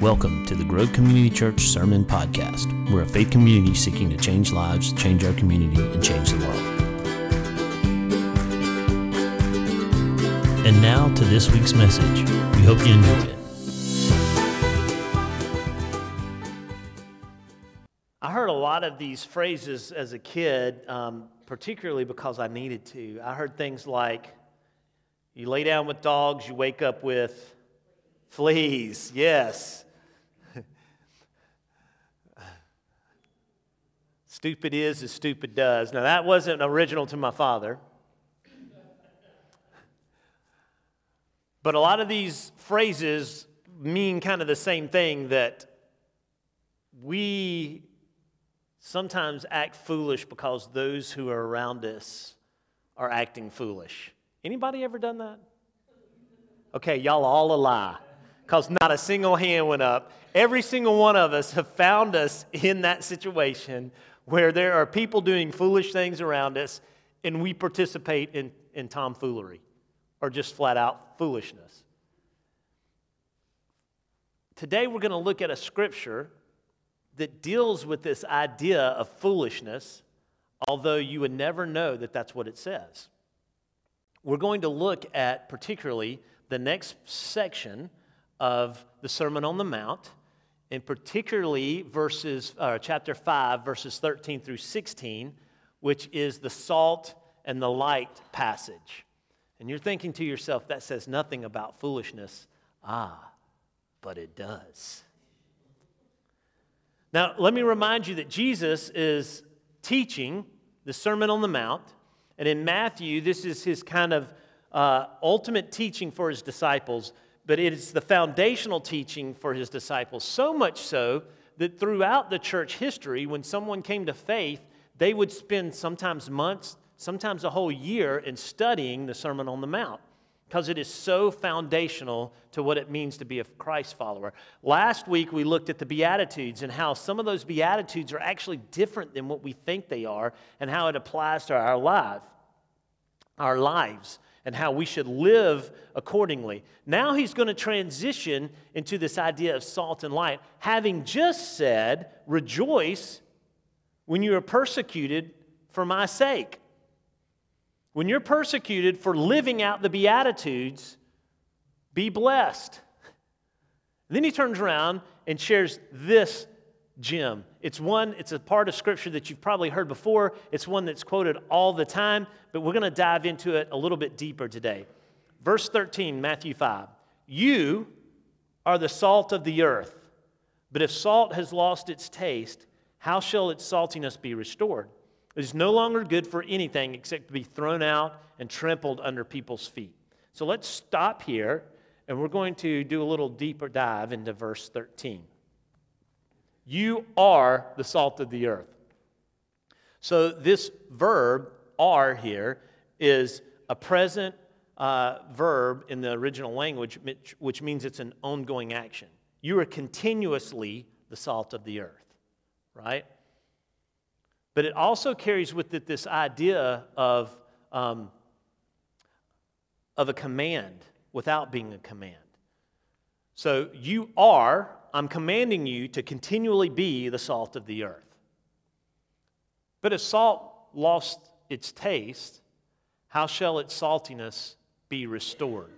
Welcome to the Grove Community Church Sermon Podcast. We're a faith community seeking to change lives, change our community, and change the world. And now to this week's message. We hope you enjoy it. I heard a lot of these phrases as a kid, um, particularly because I needed to. I heard things like, you lay down with dogs, you wake up with fleas. Yes. Stupid is as stupid does. Now, that wasn't original to my father. But a lot of these phrases mean kind of the same thing that we sometimes act foolish because those who are around us are acting foolish. Anybody ever done that? Okay, y'all all a lie because not a single hand went up. Every single one of us have found us in that situation where there are people doing foolish things around us and we participate in, in tomfoolery or just flat out foolishness. Today we're going to look at a scripture that deals with this idea of foolishness, although you would never know that that's what it says. We're going to look at particularly the next section of the Sermon on the Mount and particularly verses, uh, chapter 5, verses 13 through 16, which is the salt and the light passage. And you're thinking to yourself, that says nothing about foolishness. Ah, but it does. Now, let me remind you that Jesus is teaching the Sermon on the Mount. And in Matthew, this is his kind of uh, ultimate teaching for his disciples but it is the foundational teaching for his disciples. So much so that throughout the church history, when someone came to faith, they would spend sometimes months, sometimes a whole year in studying the Sermon on the Mount because it is so foundational to what it means to be a Christ follower. Last week, we looked at the Beatitudes and how some of those Beatitudes are actually different than what we think they are and how it applies to our life, our lives and how we should live accordingly. Now he's going to transition into this idea of salt and light, having just said, Rejoice when you are persecuted for my sake. When you're persecuted for living out the Beatitudes, be blessed. Then he turns around and shares this gem. It's one, it's a part of scripture that you've probably heard before. It's one that's quoted all the time, but we're going to dive into it a little bit deeper today. Verse 13, Matthew 5. You are the salt of the earth, but if salt has lost its taste, how shall its saltiness be restored? It is no longer good for anything except to be thrown out and trampled under people's feet. So let's stop here, and we're going to do a little deeper dive into verse 13. You are the salt of the earth. So, this verb, are, here, is a present uh, verb in the original language, which, which means it's an ongoing action. You are continuously the salt of the earth, right? But it also carries with it this idea of, um, of a command without being a command. So you are I'm commanding you to continually be the salt of the earth. But if salt lost its taste, how shall its saltiness be restored?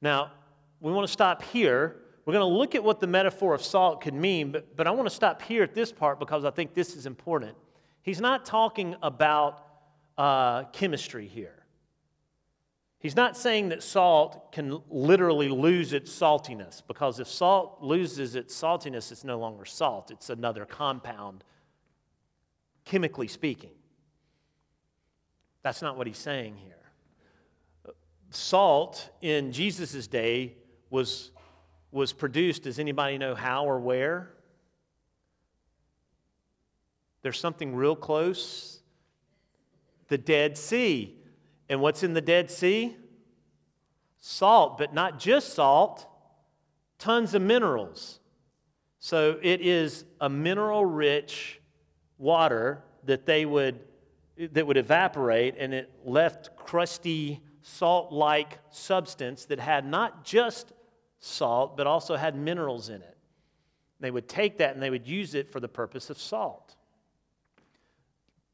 Now, we want to stop here. We're going to look at what the metaphor of salt could mean, but, but I want to stop here at this part because I think this is important. He's not talking about uh, chemistry here. He's not saying that salt can literally lose its saltiness, because if salt loses its saltiness, it's no longer salt, it's another compound, chemically speaking. That's not what he's saying here. Salt in Jesus' day was, was produced, does anybody know how or where? There's something real close the Dead Sea. And what's in the Dead Sea? Salt, but not just salt, tons of minerals. So it is a mineral rich water that they would that would evaporate and it left crusty salt-like substance that had not just salt but also had minerals in it. They would take that and they would use it for the purpose of salt.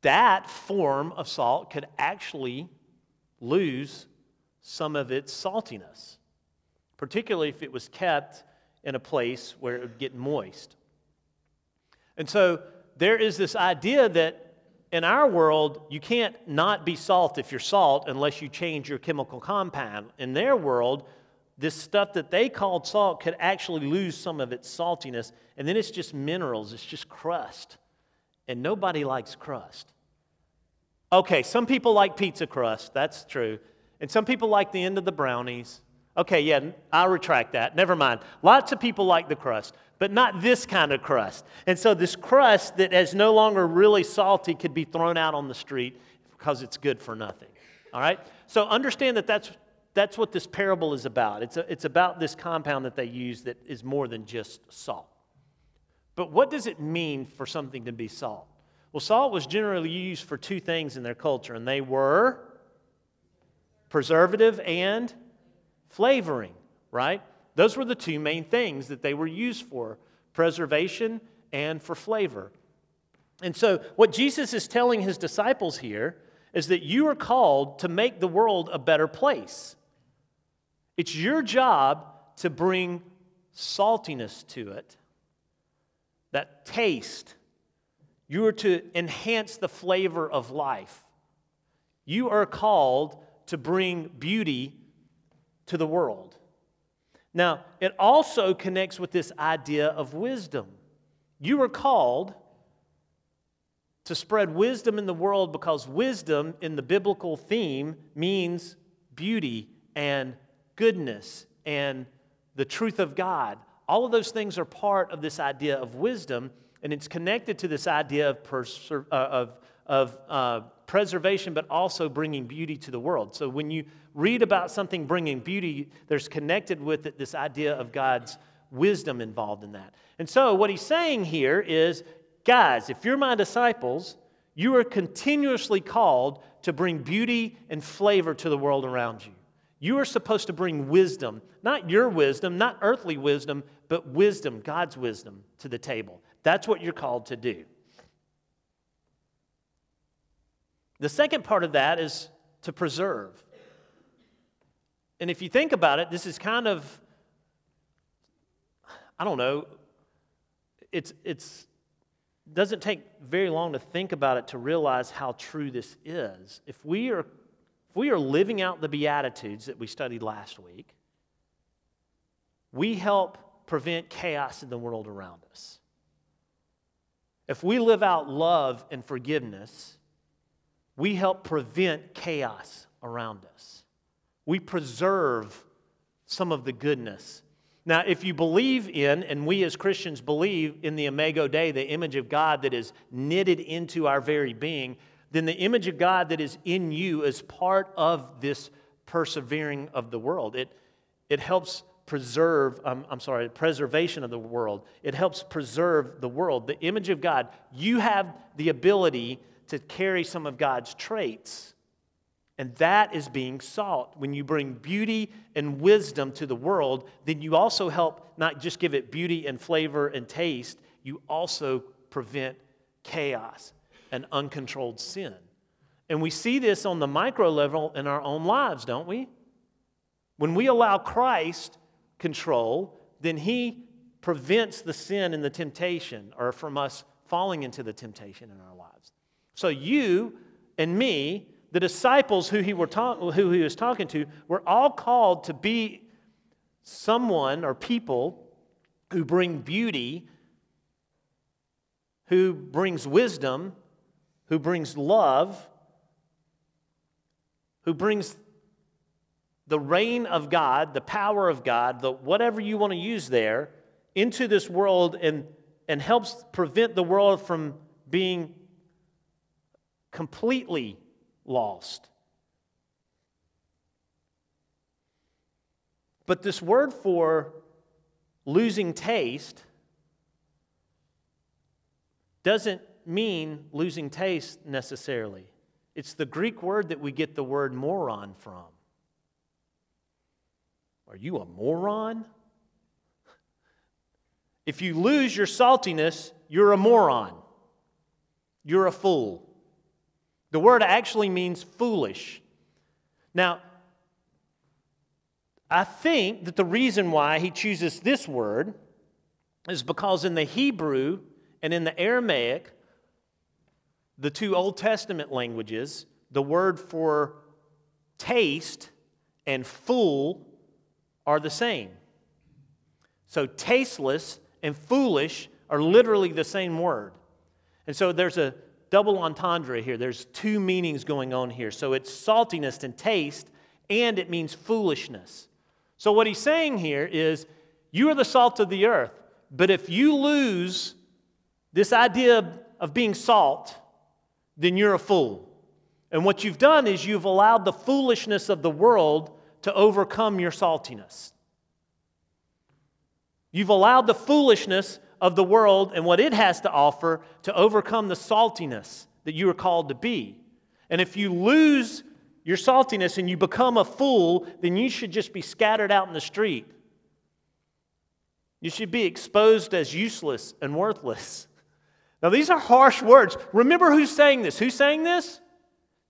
That form of salt could actually lose some of its saltiness, particularly if it was kept in a place where it would get moist. And so there is this idea that in our world, you can't not be salt if you're salt unless you change your chemical compound. In their world, this stuff that they called salt could actually lose some of its saltiness, and then it's just minerals, it's just crust. And nobody likes crust. Okay, some people like pizza crust, that's true. And some people like the end of the brownies. Okay, yeah, I'll retract that. Never mind. Lots of people like the crust, but not this kind of crust. And so, this crust that is no longer really salty could be thrown out on the street because it's good for nothing. All right? So, understand that that's, that's what this parable is about. It's, a, it's about this compound that they use that is more than just salt. But what does it mean for something to be salt? Well, salt was generally used for two things in their culture, and they were preservative and flavoring, right? Those were the two main things that they were used for preservation and for flavor. And so, what Jesus is telling his disciples here is that you are called to make the world a better place. It's your job to bring saltiness to it, that taste. You are to enhance the flavor of life. You are called to bring beauty to the world. Now, it also connects with this idea of wisdom. You are called to spread wisdom in the world because wisdom in the biblical theme means beauty and goodness and the truth of God. All of those things are part of this idea of wisdom, and it's connected to this idea of, uh, of, of uh, preservation, but also bringing beauty to the world. So when you read about something bringing beauty, there's connected with it this idea of God's wisdom involved in that. And so what he's saying here is guys, if you're my disciples, you are continuously called to bring beauty and flavor to the world around you. You are supposed to bring wisdom, not your wisdom, not earthly wisdom, but wisdom, God's wisdom, to the table. That's what you're called to do. The second part of that is to preserve. And if you think about it, this is kind of, I don't know, it's, it's, doesn't take very long to think about it to realize how true this is. If we are, if we are living out the Beatitudes that we studied last week, we help prevent chaos in the world around us. If we live out love and forgiveness, we help prevent chaos around us. We preserve some of the goodness. Now, if you believe in, and we as Christians believe in the Imago Dei, the image of God that is knitted into our very being, then the image of God that is in you is part of this persevering of the world. It, it helps preserve, um, I'm sorry, preservation of the world. It helps preserve the world. The image of God, you have the ability to carry some of God's traits. And that is being salt. When you bring beauty and wisdom to the world, then you also help not just give it beauty and flavor and taste, you also prevent chaos and uncontrolled sin. And we see this on the micro level in our own lives, don't we? When we allow Christ control, then He prevents the sin and the temptation, or from us falling into the temptation in our lives. So you and me, the disciples who he, were ta- who he was talking to, were all called to be someone or people who bring beauty, who brings wisdom, who brings love, who brings the reign of God, the power of God, the whatever you want to use there, into this world and, and helps prevent the world from being completely lost. But this word for losing taste doesn't mean losing taste necessarily. It's the Greek word that we get the word moron from. Are you a moron? If you lose your saltiness, you're a moron. You're a fool. The word actually means foolish. Now, I think that the reason why he chooses this word is because in the Hebrew and in the Aramaic, the two Old Testament languages, the word for taste and fool are the same. So, tasteless and foolish are literally the same word. And so, there's a double entendre here. There's two meanings going on here. So, it's saltiness and taste, and it means foolishness. So, what he's saying here is you are the salt of the earth, but if you lose this idea of being salt, then you're a fool. And what you've done is you've allowed the foolishness of the world to overcome your saltiness. You've allowed the foolishness of the world and what it has to offer to overcome the saltiness that you are called to be. And if you lose your saltiness and you become a fool, then you should just be scattered out in the street. You should be exposed as useless and worthless. Now, these are harsh words. Remember who's saying this? Who's saying this?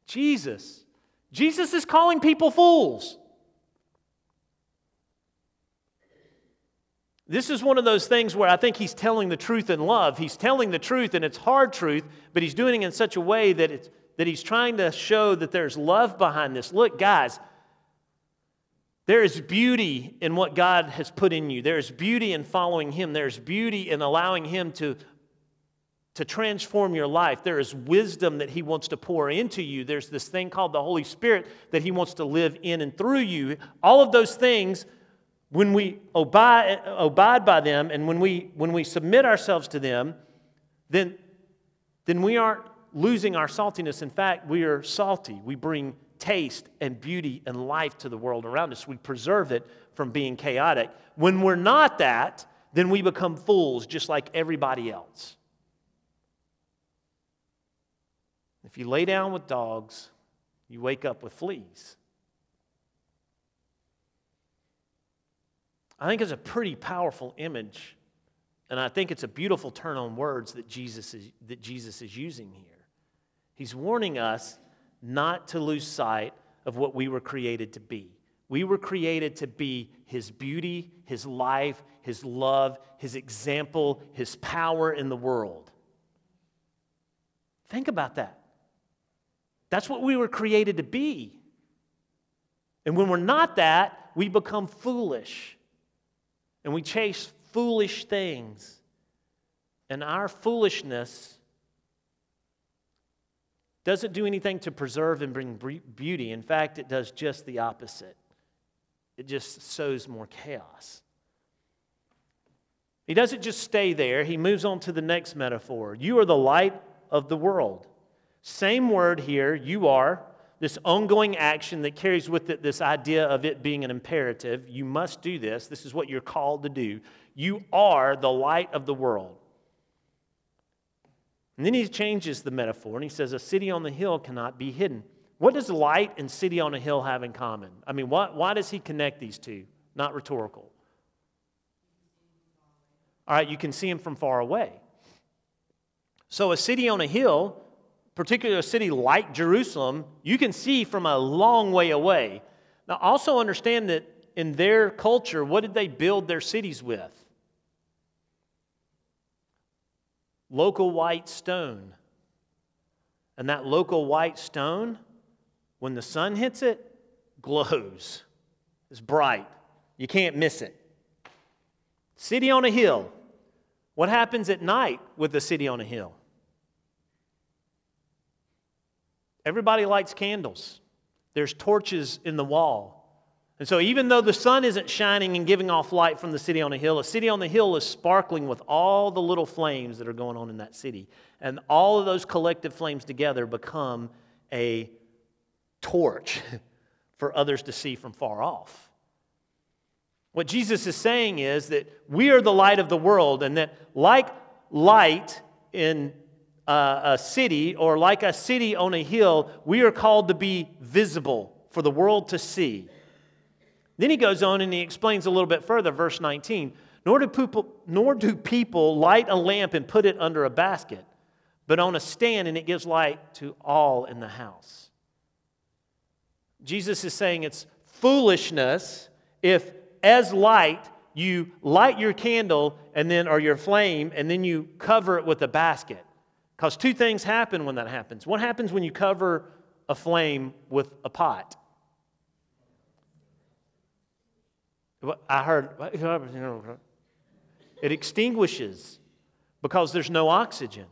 Jesus. Jesus is calling people fools. This is one of those things where I think he's telling the truth in love. He's telling the truth, and it's hard truth, but he's doing it in such a way that, it's, that he's trying to show that there's love behind this. Look, guys, there is beauty in what God has put in you. There is beauty in following Him. There's beauty in allowing Him to, to transform your life. There is wisdom that He wants to pour into you. There's this thing called the Holy Spirit that He wants to live in and through you. All of those things when we abide, abide by them and when we, when we submit ourselves to them, then, then we aren't losing our saltiness. In fact, we are salty. We bring taste and beauty and life to the world around us. We preserve it from being chaotic. When we're not that, then we become fools just like everybody else. If you lay down with dogs, you wake up with fleas. I think it's a pretty powerful image, and I think it's a beautiful turn on words that Jesus is, that Jesus is using here. He's warning us not to lose sight of what we were created to be. We were created to be His beauty, His life, His love, His example, His power in the world. Think about that. That's what we were created to be. And when we're not that, we become foolish and we chase foolish things. And our foolishness doesn't do anything to preserve and bring beauty. In fact, it does just the opposite. It just sows more chaos. He doesn't just stay there, he moves on to the next metaphor. You are the light of the world. Same word here, you are this ongoing action that carries with it this idea of it being an imperative. You must do this. This is what you're called to do. You are the light of the world. And then he changes the metaphor and he says, A city on the hill cannot be hidden. What does light and city on a hill have in common? I mean, why, why does he connect these two? Not rhetorical. All right, you can see him from far away. So, a city on a hill particularly a city like Jerusalem, you can see from a long way away. Now, also understand that in their culture, what did they build their cities with? Local white stone. And that local white stone, when the sun hits it, glows. It's bright. You can't miss it. City on a hill. What happens at night with the city on a hill? Everybody lights candles, there's torches in the wall. And so, even though the sun isn't shining and giving off light from the city on the hill, a city on the hill is sparkling with all the little flames that are going on in that city. And all of those collective flames together become a torch for others to see from far off. What Jesus is saying is that we are the light of the world, and that, like light in a city or like a city on a hill, we are called to be visible for the world to see. Then he goes on and he explains a little bit further, verse 19. Nor do, people, nor do people light a lamp and put it under a basket, but on a stand, and it gives light to all in the house. Jesus is saying it's foolishness if, as light, you light your candle and then or your flame and then you cover it with a basket because two things happen when that happens. What happens when you cover a flame with a pot? I heard it extinguishes because there's no oxygen.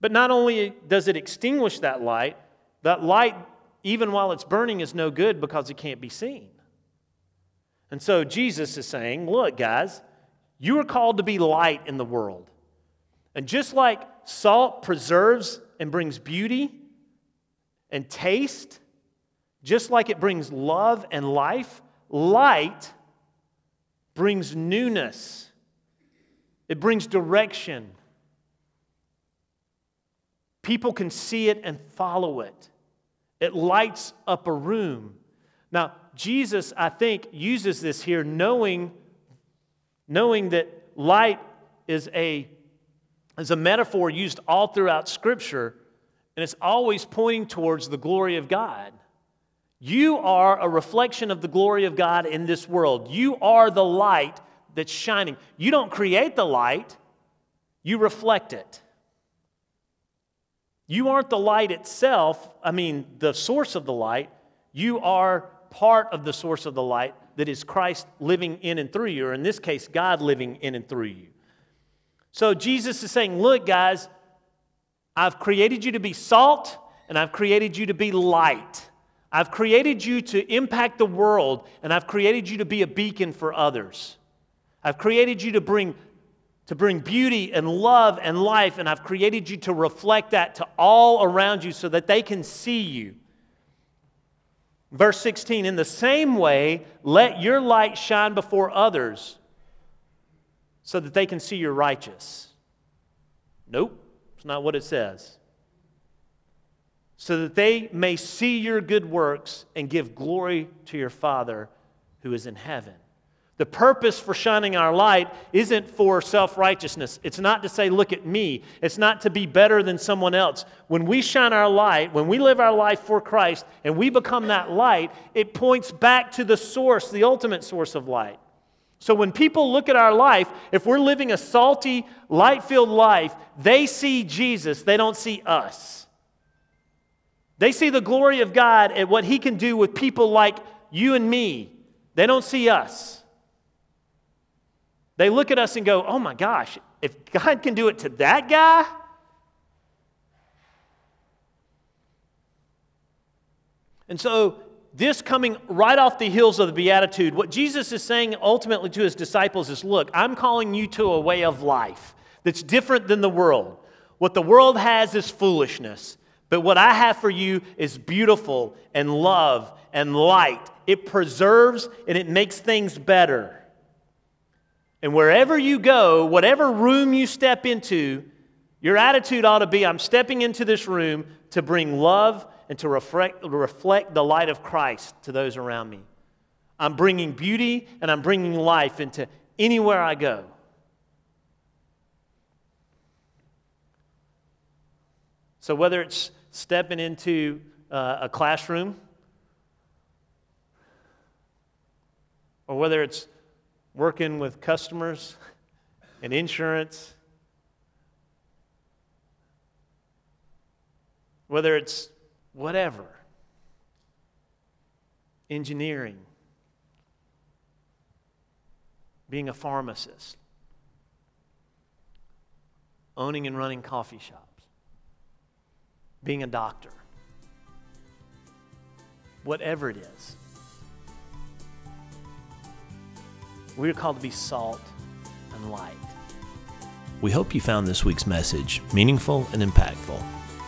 But not only does it extinguish that light that light even while it's burning is no good because it can't be seen. And so Jesus is saying, look, guys, you are called to be light in the world. And just like salt preserves and brings beauty and taste, just like it brings love and life, light brings newness, it brings direction. People can see it and follow it. It lights up a room. Now, Jesus, I think, uses this here knowing, knowing that light is a, is a metaphor used all throughout Scripture, and it's always pointing towards the glory of God. You are a reflection of the glory of God in this world. You are the light that's shining. You don't create the light, you reflect it. You aren't the light itself, I mean, the source of the light. You are part of the source of the light that is Christ living in and through you, or in this case, God living in and through you. So Jesus is saying, Look, guys, I've created you to be salt and I've created you to be light. I've created you to impact the world and I've created you to be a beacon for others. I've created you to bring, to bring beauty and love and life, and I've created you to reflect that to all around you so that they can see you. Verse 16, in the same way, let your light shine before others so that they can see you're righteous. Nope, it's not what it says. So that they may see your good works and give glory to your Father who is in heaven. The purpose for shining our light isn't for self righteousness. It's not to say, look at me. It's not to be better than someone else. When we shine our light, when we live our life for Christ and we become that light, it points back to the source, the ultimate source of light. So when people look at our life, if we're living a salty, light filled life, they see Jesus, they don't see us. They see the glory of God at what He can do with people like you and me. They don't see us. They look at us and go, oh my gosh, if God can do it to that guy, And so, this coming right off the heels of the Beatitude, what Jesus is saying ultimately to his disciples is look, I'm calling you to a way of life that's different than the world. What the world has is foolishness, but what I have for you is beautiful and love and light. It preserves and it makes things better. And wherever you go, whatever room you step into, your attitude ought to be I'm stepping into this room to bring love and to reflect, reflect the light of Christ to those around me. I'm bringing beauty and I'm bringing life into anywhere I go. So, whether it's stepping into uh, a classroom, or whether it's working with customers and insurance, whether it's whatever, engineering, being a pharmacist, owning and running coffee shops, being a doctor, whatever it is. We are called to be salt and light. We hope you found this week's message meaningful and impactful.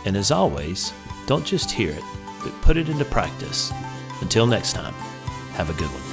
And as always, don't just hear it, but put it into practice. Until next time, have a good one.